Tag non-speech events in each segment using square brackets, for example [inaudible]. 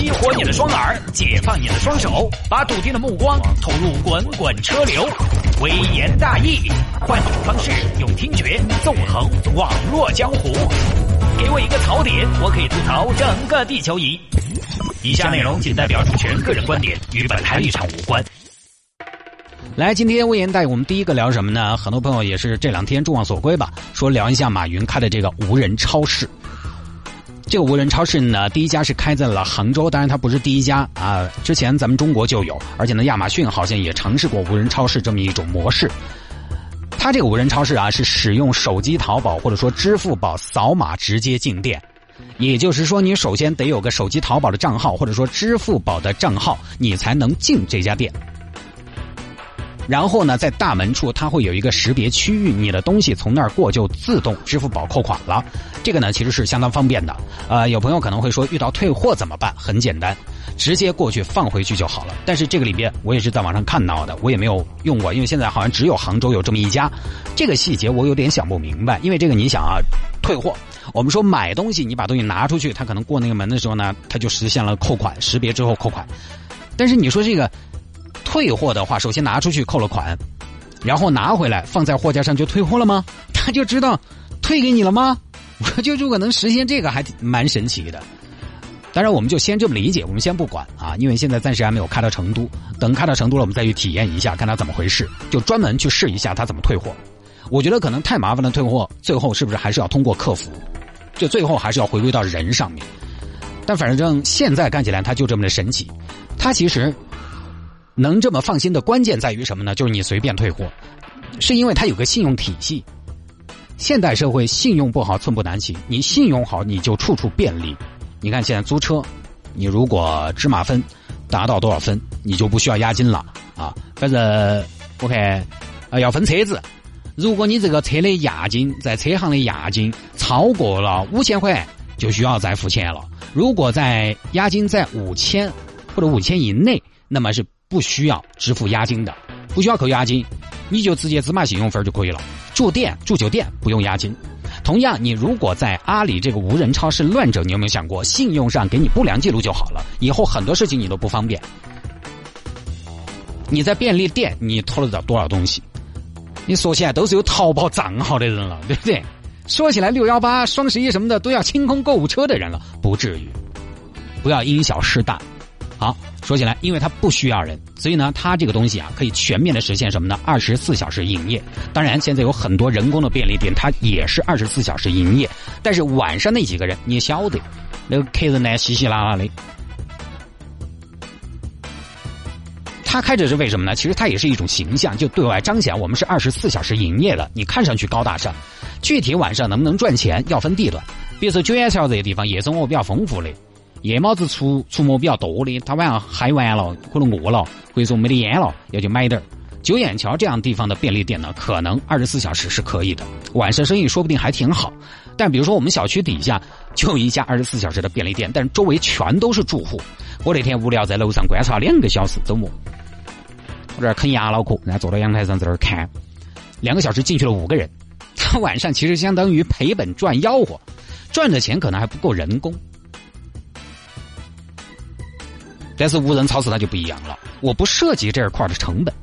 激活你的双耳，解放你的双手，把笃定的目光投入滚滚车流。微言大义，换种方式用听觉纵横网络江湖。给我一个槽点，我可以吐槽整个地球仪。以下内容仅代表主持人个人观点，与本台立场无关。来，今天微言大义，我们第一个聊什么呢？很多朋友也是这两天众望所归吧，说聊一下马云开的这个无人超市。这个无人超市呢，第一家是开在了杭州，当然它不是第一家啊。之前咱们中国就有，而且呢，亚马逊好像也尝试过无人超市这么一种模式。它这个无人超市啊，是使用手机淘宝或者说支付宝扫码直接进店，也就是说，你首先得有个手机淘宝的账号或者说支付宝的账号，你才能进这家店。然后呢，在大门处它会有一个识别区域，你的东西从那儿过就自动支付宝扣款了。这个呢其实是相当方便的。呃，有朋友可能会说，遇到退货怎么办？很简单，直接过去放回去就好了。但是这个里边我也是在网上看到的，我也没有用过，因为现在好像只有杭州有这么一家。这个细节我有点想不明白，因为这个你想啊，退货，我们说买东西，你把东西拿出去，他可能过那个门的时候呢，他就实现了扣款，识别之后扣款。但是你说这个。退货的话，首先拿出去扣了款，然后拿回来放在货架上就退货了吗？[laughs] 他就知道退给你了吗？[laughs] 我就如果能实现这个，还蛮神奇的。当然，我们就先这么理解，我们先不管啊，因为现在暂时还没有开到成都。等开到成都了，我们再去体验一下，看他怎么回事，就专门去试一下他怎么退货。我觉得可能太麻烦了，退货最后是不是还是要通过客服？就最后还是要回归到人上面。但反正现在看起来，他就这么的神奇。他其实。能这么放心的关键在于什么呢？就是你随便退货，是因为它有个信用体系。现代社会信用不好寸步难行，你信用好你就处处便利。你看现在租车，你如果芝麻分达到多少分，你就不需要押金了啊。反正我看啊要分车子，如果你这个车的押金在车行的押金超过了五千块，就需要再付钱了。如果在押金在五千或者五千以内，那么是。不需要支付押金的，不需要扣押金，你就直接芝麻信用分就可以了。住店住酒店不用押金。同样，你如果在阿里这个无人超市乱整，你有没有想过，信用上给你不良记录就好了，以后很多事情你都不方便。你在便利店你偷了多少东西？你说起来都是有淘宝账号的人了，[laughs] 对不对？说起来六幺八、双十一什么的都要清空购物车的人了，不至于。不要因小失大。好，说起来，因为它不需要人，所以呢，它这个东西啊，可以全面的实现什么呢？二十四小时营业。当然，现在有很多人工的便利店，它也是二十四小时营业。但是晚上那几个人，你晓得，那个客人呢，稀稀拉拉的。他开着是为什么呢？其实它也是一种形象，就对外彰显我们是二十四小时营业的。你看上去高大上，具体晚上能不能赚钱，要分地段。比如说九眼桥这些地方，夜生活比较丰富的。夜猫子出出没比较多的，他晚上嗨完了，可能饿了，或者说没得烟了，要去买点儿。九眼桥这样地方的便利店呢，可能二十四小时是可以的，晚上生意说不定还挺好。但比如说我们小区底下就有一家二十四小时的便利店，但周围全都是住户。我那天无聊在楼上观察两个小时，周末我这啃牙脑壳，然后坐到阳台上在那儿看，两个小时进去了五个人。他 [laughs] 晚上其实相当于赔本赚吆喝，赚的钱可能还不够人工。但是无人超市它就不一样了，我不涉及这块的成本，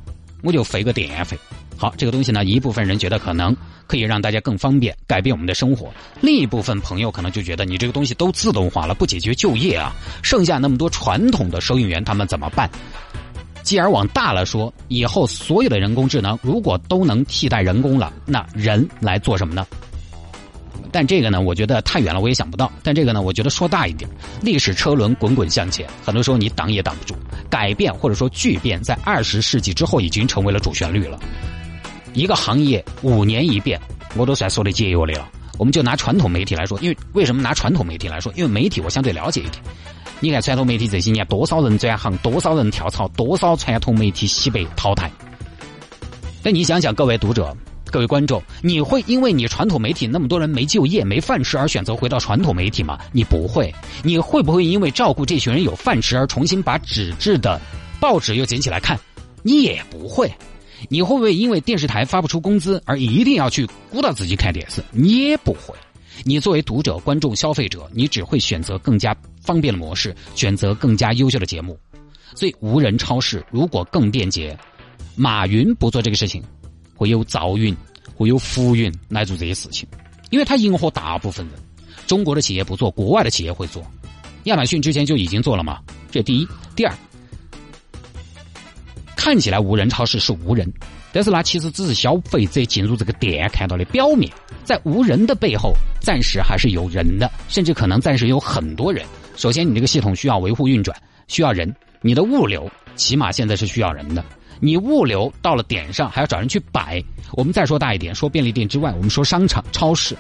我就费个电费。好，这个东西呢，一部分人觉得可能可以让大家更方便，改变我们的生活；另一部分朋友可能就觉得你这个东西都自动化了，不解决就业啊，剩下那么多传统的收银员他们怎么办？继而往大了说，以后所有的人工智能如果都能替代人工了，那人来做什么呢？但这个呢，我觉得太远了，我也想不到。但这个呢，我觉得说大一点，历史车轮滚滚向前，很多时候你挡也挡不住。改变或者说巨变，在二十世纪之后已经成为了主旋律了。一个行业五年一变，我都算说的节约的了。我们就拿传统媒体来说，因为为什么拿传统媒体来说？因为媒体我相对了解一点。你看传统媒体这些年多少人转行，多少人跳槽，多少传统媒体西北淘汰。那你想想，各位读者。各位观众，你会因为你传统媒体那么多人没就业、没饭吃而选择回到传统媒体吗？你不会。你会不会因为照顾这群人有饭吃而重新把纸质的报纸又捡起来看？你也不会。你会不会因为电视台发不出工资而一定要去鼓捣自己看电视？你也不会。你作为读者、观众、消费者，你只会选择更加方便的模式，选择更加优秀的节目。所以无人超市如果更便捷，马云不做这个事情，会有赵云、会有浮云来做这些事情，因为他迎合大部分人。中国的企业不做，国外的企业会做。亚马逊之前就已经做了嘛？这第一，第二，看起来无人超市是无人，但是呢，其实只是消费者进入这个店看到的表面，在无人的背后，暂时还是有人的，甚至可能暂时有很多人。首先，你这个系统需要维护运转，需要人。你的物流起码现在是需要人的，你物流到了点上还要找人去摆。我们再说大一点，说便利店之外，我们说商场、超市。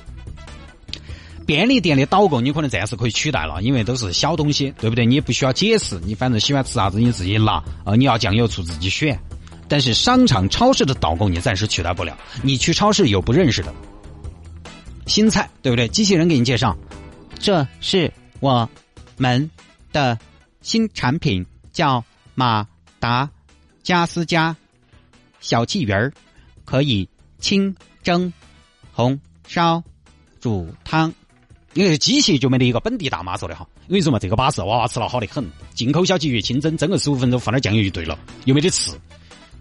便利店的导购你可能暂时可以取代了，因为都是小东西，对不对？你也不需要解释，你反正喜欢吃啥子你自己拿，啊，你要酱油醋自己选。但是商场、超市的导购你暂时取代不了。你去超市有不认识的新菜，对不对？机器人给你介绍，这是我们的新产品。叫马达加斯加小气鱼儿，可以清蒸、红烧、煮汤。因为机器就没得一个本地大妈说的哈。我跟你说嘛，这个巴适，娃娃吃了好的很。进口小鲫鱼清蒸，蒸个十五分钟，放点酱油就对了，又没得刺。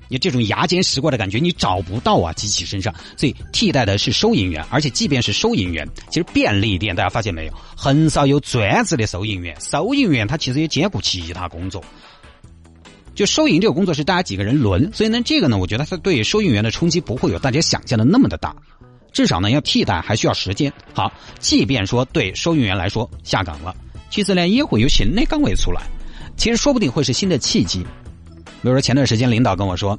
你这种压尖石过的感觉，你找不到啊，机器身上。所以替代的是收银员，而且即便是收银员，其实便利店大家发现没有，很少有专职的收银员。收银员他其实也兼顾其他工作。就收银这个工作是大家几个人轮，所以呢，这个呢，我觉得它对收银员的冲击不会有大家想象的那么的大，至少呢，要替代还需要时间。好，即便说对收银员来说下岗了，其实呢，也会有新的岗位出来，其实说不定会是新的契机。比如说前段时间领导跟我说，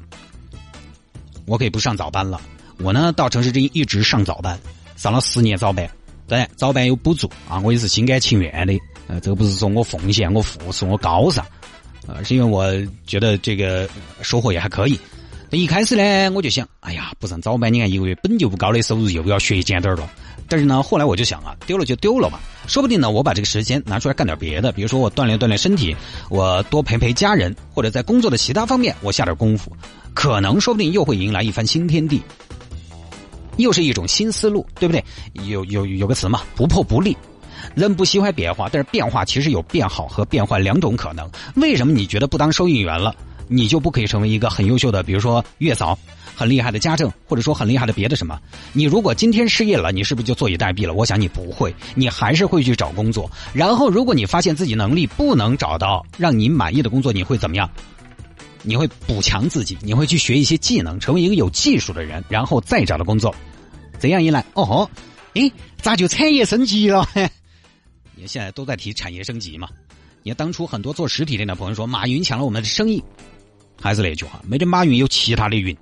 我可以不上早班了，我呢到城市之音一直上早班，上了十年早班，对，早班有补助啊，我也是心甘情愿的，呃，这个不是说我奉献、我付出、我高尚。啊，是因为我觉得这个收获也还可以。一开始呢，我就想，哎呀，不上早班，你看一个月本就不高的收入，又要削减点了。但是呢，后来我就想啊，丢了就丢了吧，说不定呢，我把这个时间拿出来干点别的，比如说我锻炼锻炼身体，我多陪陪家人，或者在工作的其他方面我下点功夫，可能说不定又会迎来一番新天地，又是一种新思路，对不对？有有有个词嘛，不破不立。人不喜欢变化，但是变化其实有变好和变坏两种可能。为什么你觉得不当收银员了，你就不可以成为一个很优秀的，比如说月嫂，很厉害的家政，或者说很厉害的别的什么？你如果今天失业了，你是不是就坐以待毙了？我想你不会，你还是会去找工作。然后，如果你发现自己能力不能找到让你满意的工作，你会怎么样？你会补强自己，你会去学一些技能，成为一个有技术的人，然后再找到工作。这样一来，哦吼，诶，咋就产业升级了？嘿 [laughs] 你现在都在提产业升级嘛？你看当初很多做实体店的朋友说马云抢了我们的生意，还是那句话，没得马云有其他的云。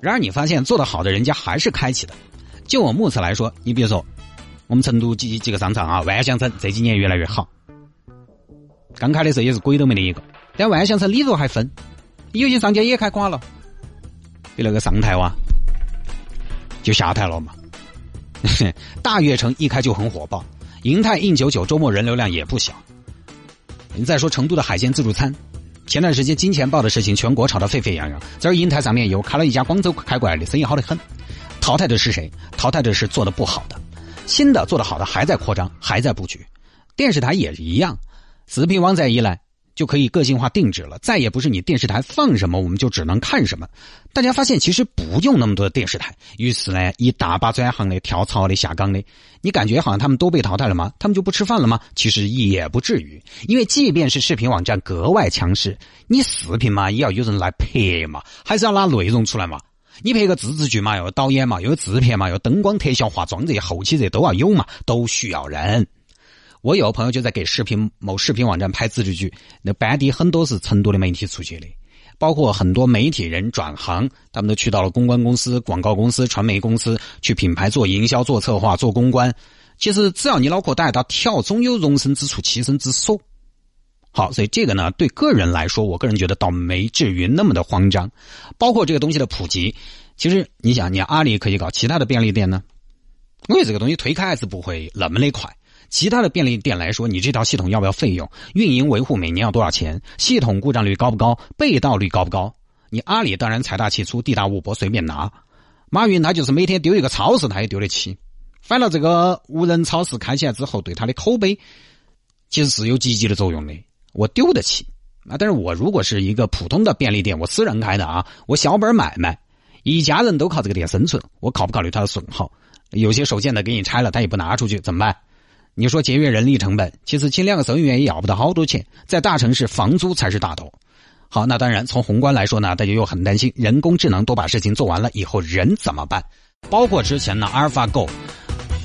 然而你发现做得好的人家还是开启的。就我目测来说，你比如说我们成都几几个商场啊，万象城这几年越来越好。刚开的时候也是鬼都没得一个，但万象城里头还分，有些商家也开垮了，比那个上台哇，就下台了嘛。[laughs] 大悦城一开就很火爆。银泰印九九周末人流量也不小。你再说成都的海鲜自助餐，前段时间金钱豹的事情，全国吵得沸沸扬扬。在银泰上面又开了一家广州开过来的，生意好得很。淘汰的是谁？淘汰的是做的不好的，新的做的好的还在扩张，还在布局。电视台也是一样，视频网站一来。就可以个性化定制了，再也不是你电视台放什么我们就只能看什么。大家发现其实不用那么多的电视台，于是呢，一大把转行的、跳槽的、下岗的，你感觉好像他们都被淘汰了吗？他们就不吃饭了吗？其实也不至于，因为即便是视频网站格外强势，你视频嘛也要有人来拍嘛，还是要拿内容出来嘛。你拍个自制剧嘛，要导演嘛，有制片嘛，有灯光、特效、化妆这些后期这都要有嘛，都需要人。我有朋友就在给视频某视频网站拍自制剧，那班底很多是成都的媒体出去的，包括很多媒体人转行，他们都去到了公关公司、广告公司、传媒公司去品牌做营销、做策划、做公关。其实只要你脑壳大，他跳总有容身之处、栖身之所。好，所以这个呢，对个人来说，我个人觉得倒没至于那么的慌张。包括这个东西的普及，其实你想，你阿里可以搞，其他的便利店呢？因为这个东西推开还是不会那么的快。其他的便利店来说，你这套系统要不要费用？运营维护每年要多少钱？系统故障率高不高？被盗率高不高？你阿里当然财大气粗，地大物博，随便拿。马云他就是每天丢一个超市，他也丢得起。反了，这个无人超市开起来之后，对他的口碑其实是有积极的作用的，我丢得起啊。但是我如果是一个普通的便利店，我私人开的啊，我小本买卖，一家人都靠这个店生存，我考不考虑它的损耗？有些手贱的给你拆了，他也不拿出去，怎么办？你说节约人力成本，其实请两个收银员也要不到好多钱，在大城市房租才是大头。好，那当然从宏观来说呢，大家又很担心人工智能都把事情做完了以后人怎么办？包括之前呢，阿尔法狗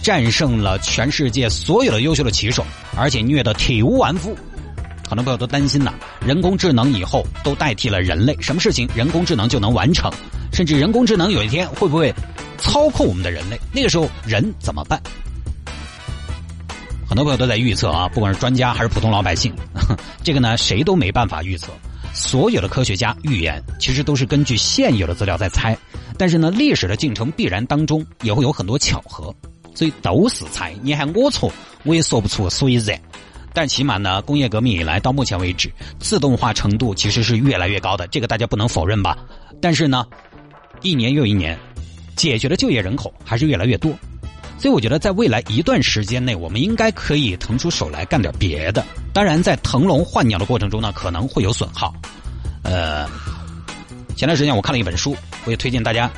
战胜了全世界所有的优秀的棋手，而且虐得体无完肤。很多朋友都担心呢，人工智能以后都代替了人类，什么事情人工智能就能完成？甚至人工智能有一天会不会操控我们的人类？那个时候人怎么办？很多朋友都在预测啊，不管是专家还是普通老百姓，这个呢谁都没办法预测。所有的科学家预言，其实都是根据现有的资料在猜。但是呢，历史的进程必然当中也会有很多巧合，所以都是猜。你喊我错，我也说不出所以然。但起码呢，工业革命以来到目前为止，自动化程度其实是越来越高的，这个大家不能否认吧？但是呢，一年又一年，解决的就业人口还是越来越多。所以我觉得，在未来一段时间内，我们应该可以腾出手来干点别的。当然，在腾笼换鸟的过程中呢，可能会有损耗。呃，前段时间我看了一本书，我也推荐大家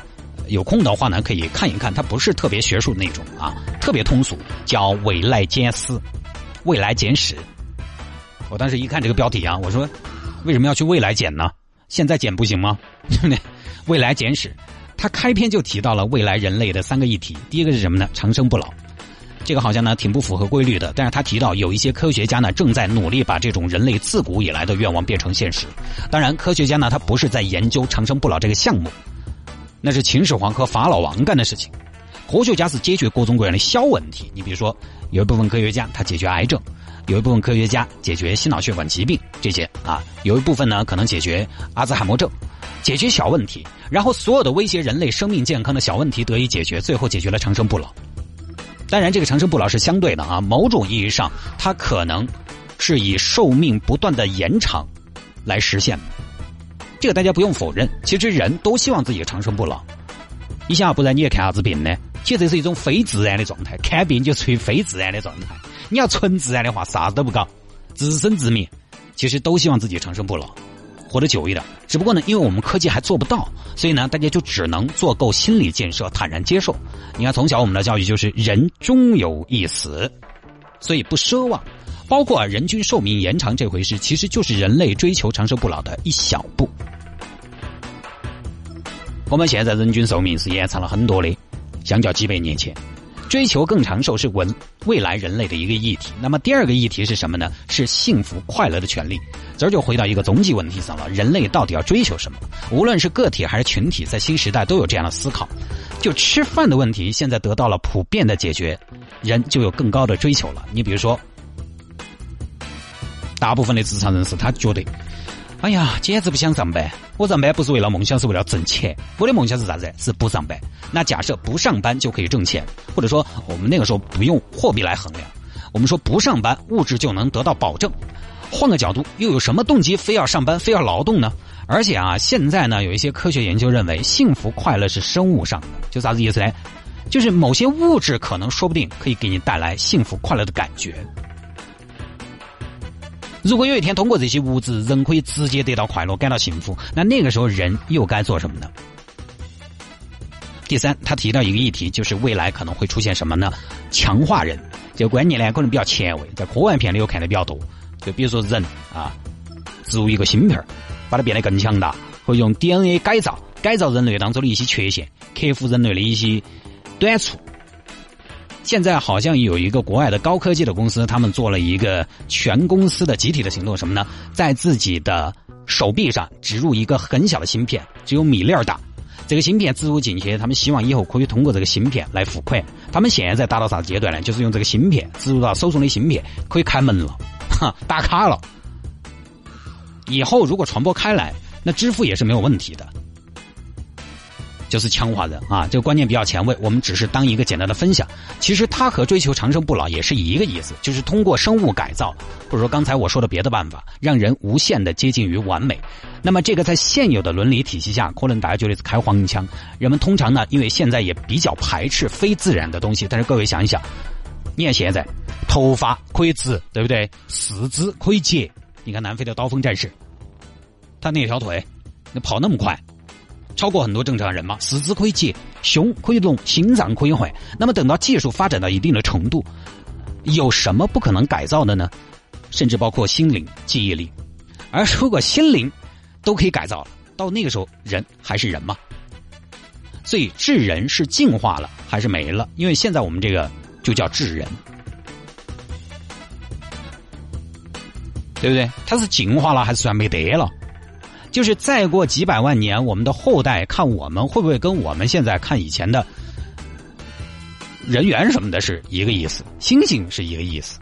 有空的话呢，可以看一看。它不是特别学术那种啊，特别通俗，叫《未来简史》。未来简史。我当时一看这个标题啊，我说为什么要去未来捡呢？现在捡不行吗？[laughs] 未来简史。他开篇就提到了未来人类的三个议题，第一个是什么呢？长生不老，这个好像呢挺不符合规律的。但是他提到有一些科学家呢正在努力把这种人类自古以来的愿望变成现实。当然，科学家呢他不是在研究长生不老这个项目，那是秦始皇和法老王干的事情。科学家是解决各种各样的小问题。你比如说，有一部分科学家他解决癌症，有一部分科学家解决心脑血管疾病这些啊，有一部分呢可能解决阿兹海默症。解决小问题，然后所有的威胁人类生命健康的小问题得以解决，最后解决了长生不老。当然，这个长生不老是相对的啊，某种意义上，它可能是以寿命不断的延长来实现。这个大家不用否认，其实人都希望自己长生不老。一下，不然你也看啥子病呢？其实这是一种非自然的状态，看病就处于非自然的状态。你要纯自然的话，啥子都不搞，自生自灭，其实都希望自己长生不老。活得久一点，只不过呢，因为我们科技还做不到，所以呢，大家就只能做够心理建设，坦然接受。你看，从小我们的教育就是人终有一死，所以不奢望。包括人均寿命延长这回事，其实就是人类追求长生不老的一小步。我们现在人均寿命是延长了很多的，相较几百年前。追求更长寿是文未来人类的一个议题。那么第二个议题是什么呢？是幸福快乐的权利。这儿就回到一个终极问题上了：人类到底要追求什么？无论是个体还是群体，在新时代都有这样的思考。就吃饭的问题，现在得到了普遍的解决，人就有更高的追求了。你比如说，大部分的职场人士他觉得。哎呀，简直不想上班！我上班不是为了梦想，是为了挣钱。我的梦想是啥子？是不上班。那假设不上班就可以挣钱，或者说我们那个时候不用货币来衡量，我们说不上班物质就能得到保证。换个角度，又有什么动机非要上班、非要劳动呢？而且啊，现在呢，有一些科学研究认为，幸福快乐是生物上的，就啥子意思呢？就是某些物质可能说不定可以给你带来幸福快乐的感觉。如果有一天通过这些物质，人可以直接得到快乐、感到幸福，那那个时候人又该做什么呢？第三，他提到一个议题，就是未来可能会出现什么呢？强化人，这个观念呢可能比较前卫，在科幻片里有看的比较多。就比如说人啊，植入一个芯片把它变得更强大，或用 DNA 改造，改造人类当中的一些缺陷，克服人类的一些短处。现在好像有一个国外的高科技的公司，他们做了一个全公司的集体的行动，什么呢？在自己的手臂上植入一个很小的芯片，只有米粒儿大。这个芯片植入进去，他们希望以后可以通过这个芯片来付款。他们现在达到啥阶段呢？就是用这个芯片植入到手中的芯片，可以开门了，哈，打卡了。以后如果传播开来，那支付也是没有问题的。就是枪化人啊，这个观念比较前卫。我们只是当一个简单的分享。其实它和追求长生不老也是一个意思，就是通过生物改造，或者说刚才我说的别的办法，让人无限的接近于完美。那么这个在现有的伦理体系下，可能大家觉得是开黄腔。人们通常呢，因为现在也比较排斥非自然的东西。但是各位想一想，你看现在头发可以直，对不对？四肢可以截。你看南非的刀锋战士，他那条腿，那跑那么快，超过很多正常人嘛。四肢可以截，胸可以隆，心脏可以换。那么等到技术发展到一定的程度，有什么不可能改造的呢？甚至包括心灵、记忆力。而如果心灵都可以改造了，到那个时候人还是人吗？所以智人是进化了还是没了？因为现在我们这个就叫智人。对不对？它是进化了还是算没得了？就是再过几百万年，我们的后代看我们会不会跟我们现在看以前的人猿什么的是一个意思，猩猩是一个意思。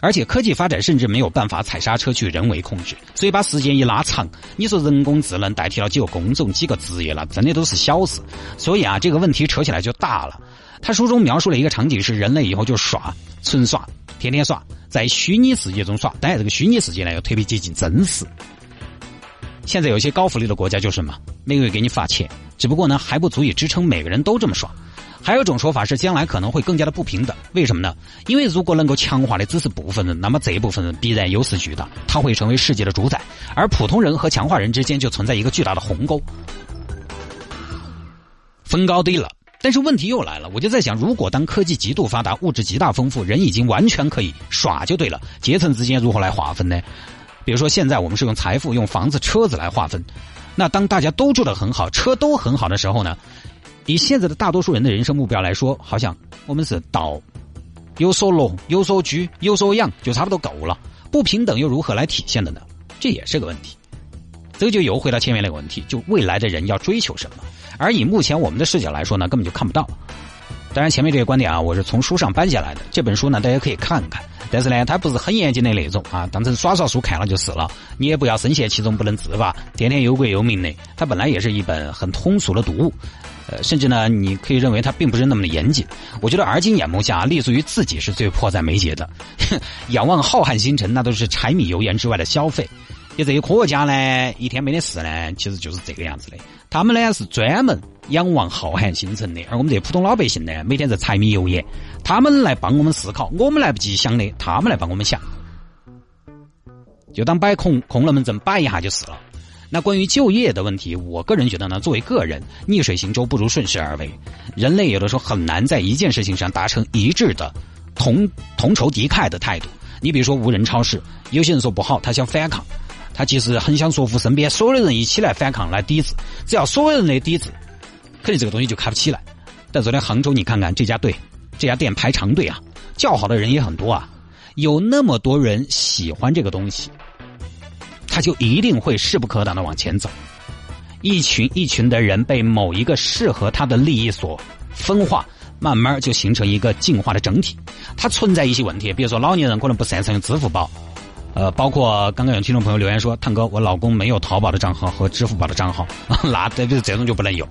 而且科技发展甚至没有办法踩刹车去人为控制，所以把时间一拉长，你说人工智能代替了几个工种、几个职业了，真的都是小事。所以啊，这个问题扯起来就大了。他书中描述了一个场景是人类以后就耍，纯耍，天天耍。在虚拟世界中耍，当然这个虚拟世界呢又特别接近真实。现在有些高福利的国家就是嘛，每个月给你发钱，只不过呢还不足以支撑每个人都这么耍。还有一种说法是，将来可能会更加的不平等。为什么呢？因为如果能够强化的只是部分人，那么这一部分人必然优势巨大，他会成为世界的主宰，而普通人和强化人之间就存在一个巨大的鸿沟，分高低了。但是问题又来了，我就在想，如果当科技极度发达，物质极大丰富，人已经完全可以耍就对了，阶层之间如何来划分呢？比如说现在我们是用财富、用房子、车子来划分，那当大家都住得很好，车都很好的时候呢？以现在的大多数人的人生目标来说，好像我们是道有所落、有所居、有所养，就差不多够了。不平等又如何来体现的呢？这也是个问题。这个就又回到前面那个问题，就未来的人要追求什么？而以目前我们的视角来说呢，根本就看不到。当然，前面这些观点啊，我是从书上搬下来的。这本书呢，大家可以看看。但是呢，它不是很严谨的那种啊，当成耍耍书看了就是了。你也不要深陷其中不能自拔，天天忧国忧民的。它本来也是一本很通俗的读物，呃，甚至呢，你可以认为它并不是那么的严谨。我觉得而今眼目下，立足于自己是最迫在眉睫的。[laughs] 仰望浩瀚星辰，那都是柴米油盐之外的消费。就这些科学家呢，一天没得事呢，其实就是这个样子的。他们呢是专门仰望浩瀚星辰的，而我们这些普通老百姓呢，每天在柴米油盐。他们来帮我们思考，我们来不及想的，他们来帮我们想。就当摆空空了门阵摆一下就是了。那关于就业的问题，我个人觉得呢，作为个人，逆水行舟不如顺势而为。人类有的时候很难在一件事情上达成一致的同同仇敌忾的态度。你比如说无人超市，有些人说不好，他想反抗。他其实很想说服身边所有的人一起来反抗来抵制，只要所有人的抵制，肯定这个东西就开不起来。但昨天杭州，你看看这家队，这家店排长队啊，叫好的人也很多啊，有那么多人喜欢这个东西，他就一定会势不可挡的往前走。一群一群的人被某一个适合他的利益所分化，慢慢就形成一个进化的整体。它存在一些问题，比如说老年人可能不擅长用支付宝。呃，包括刚刚有听众朋友留言说，探哥，我老公没有淘宝的账号和支付宝的账号，[laughs] 那这这种就不能有。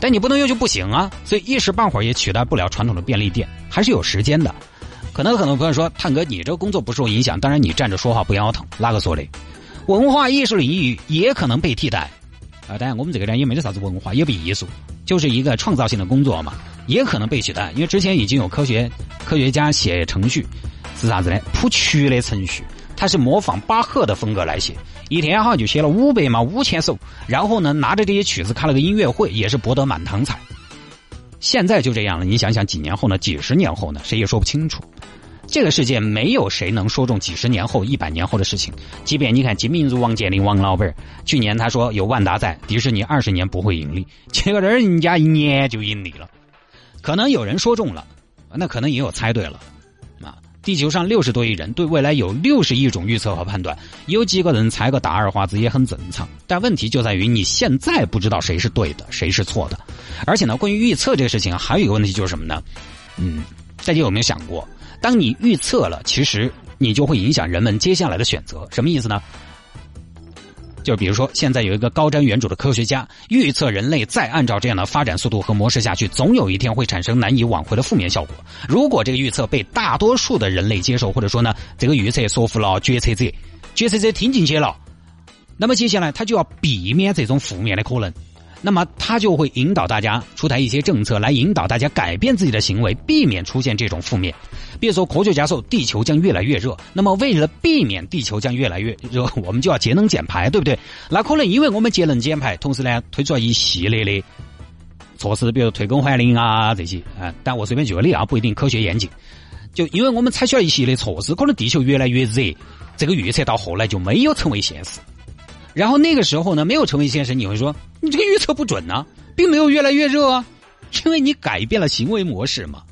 但你不能用就不行啊，所以一时半会儿也取代不了传统的便利店，还是有时间的。可能很多朋友说，探哥，你这个工作不受影响，当然你站着说话不腰疼，哪个说的？文化艺术领域也可能被替代啊，当然我们这个呢也没得啥子文化，也不艺术，就是一个创造性的工作嘛，也可能被取代，因为之前已经有科学科学家写程序。是啥子呢？谱曲的程序，他是模仿巴赫的风格来写，一天好像就写了五百嘛，五千首，然后呢，拿着这些曲子开了个音乐会，也是博得满堂彩。现在就这样了，你想想，几年后呢？几十年后呢？谁也说不清楚。这个世界没有谁能说中几十年后、一百年后的事情。即便你看金明如、王健林、王老板去年他说有万达在，迪士尼二十年不会盈利，结果人家一年就盈利了。可能有人说中了，那可能也有猜对了。地球上六十多亿人对未来有六十亿种预测和判断，有几个人猜个大二花子也很正常。但问题就在于你现在不知道谁是对的，谁是错的。而且呢，关于预测这个事情，还有一个问题就是什么呢？嗯，大家有没有想过，当你预测了，其实你就会影响人们接下来的选择。什么意思呢？就比如说，现在有一个高瞻远瞩的科学家预测，人类再按照这样的发展速度和模式下去，总有一天会产生难以挽回的负面效果。如果这个预测被大多数的人类接受，或者说呢，这个预测说服了决策者，决策者听进去了，那么接下来他就要避免这种负面的可能。那么他就会引导大家出台一些政策，来引导大家改变自己的行为，避免出现这种负面。比如说，科学家说地球将越来越热，那么为了避免地球将越来越热，我们就要节能减排，对不对？[laughs] 那可能因为我们节能减排，同时呢推出了一系列的措施，比如退耕还林啊这些啊。但我随便举个例啊，不一定科学严谨。就因为我们采取了一系列措施，可能地球越来越热，这个预测到后来就没有成为现实。然后那个时候呢，没有成为现实，你会说你这个预测不准呢，并没有越来越热啊，[laughs] 因为你改变了行为模式嘛。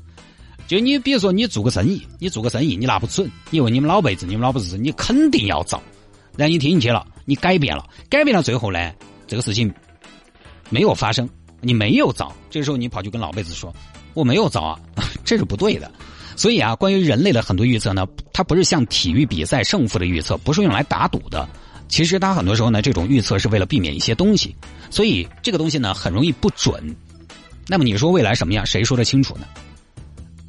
就你比如说你做个生意，你做个生意你拿不准，你问你们老辈子，你们老辈子你肯定要造，然后你听进去了，你改变了，改变了最后呢，这个事情没有发生，你没有造，这时候你跑去跟老辈子说我没有造啊，[laughs] 这是不对的。所以啊，关于人类的很多预测呢，它不是像体育比赛胜负的预测，不是用来打赌的。其实他很多时候呢，这种预测是为了避免一些东西，所以这个东西呢很容易不准。那么你说未来什么样，谁说得清楚呢？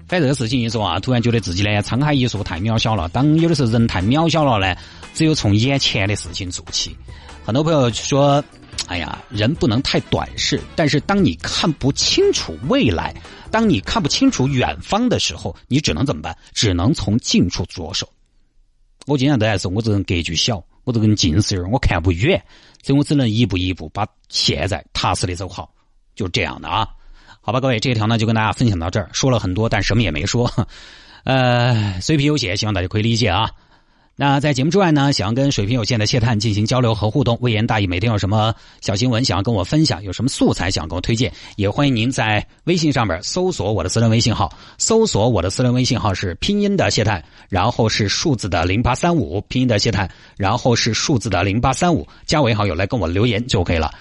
在这个事情一说啊，突然觉得自己呢沧海一粟太渺小了。当有的时候人太渺小了呢，只有从眼前的事情做起。很多朋友说。哎呀，人不能太短视，但是当你看不清楚未来，当你看不清楚远方的时候，你只能怎么办？只能从近处着手。我经常都在说，我这人格局小，我都跟近视眼，我看不远，所以我只能一步一步把现在踏实的走好，就这样的啊。好吧，各位，这一条呢就跟大家分享到这儿，说了很多，但什么也没说，[laughs] 呃，随笔有血，希望大家可以理解啊。那在节目之外呢，想要跟水平有限的谢探进行交流和互动，微言大义，每天有什么小新闻想要跟我分享，有什么素材想跟我推荐，也欢迎您在微信上面搜索我的私人微信号，搜索我的私人微信号是拼音的谢探，然后是数字的零八三五，拼音的谢探，然后是数字的零八三五，加为好友来跟我留言就可以了。